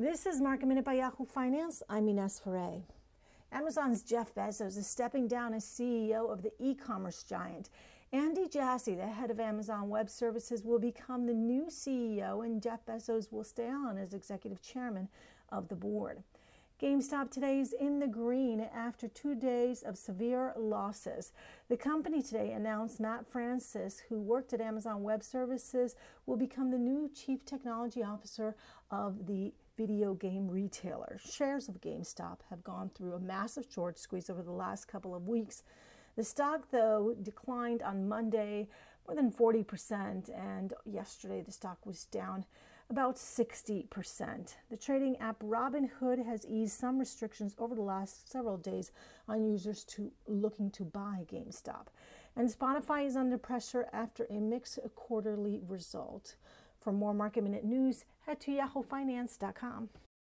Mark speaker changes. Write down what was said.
Speaker 1: This is Market Minute by Yahoo Finance. I'm Ines Ferre. Amazon's Jeff Bezos is stepping down as CEO of the e commerce giant. Andy Jassy, the head of Amazon Web Services, will become the new CEO, and Jeff Bezos will stay on as executive chairman of the board. GameStop today is in the green after two days of severe losses. The company today announced Matt Francis, who worked at Amazon Web Services, will become the new chief technology officer of the video game retailer. Shares of GameStop have gone through a massive short squeeze over the last couple of weeks. The stock, though, declined on Monday more than 40%, and yesterday the stock was down about 60%. The trading app Robinhood has eased some restrictions over the last several days on users to looking to buy GameStop. And Spotify is under pressure after a mixed quarterly result. For more market minute news, head to yahoofinance.com.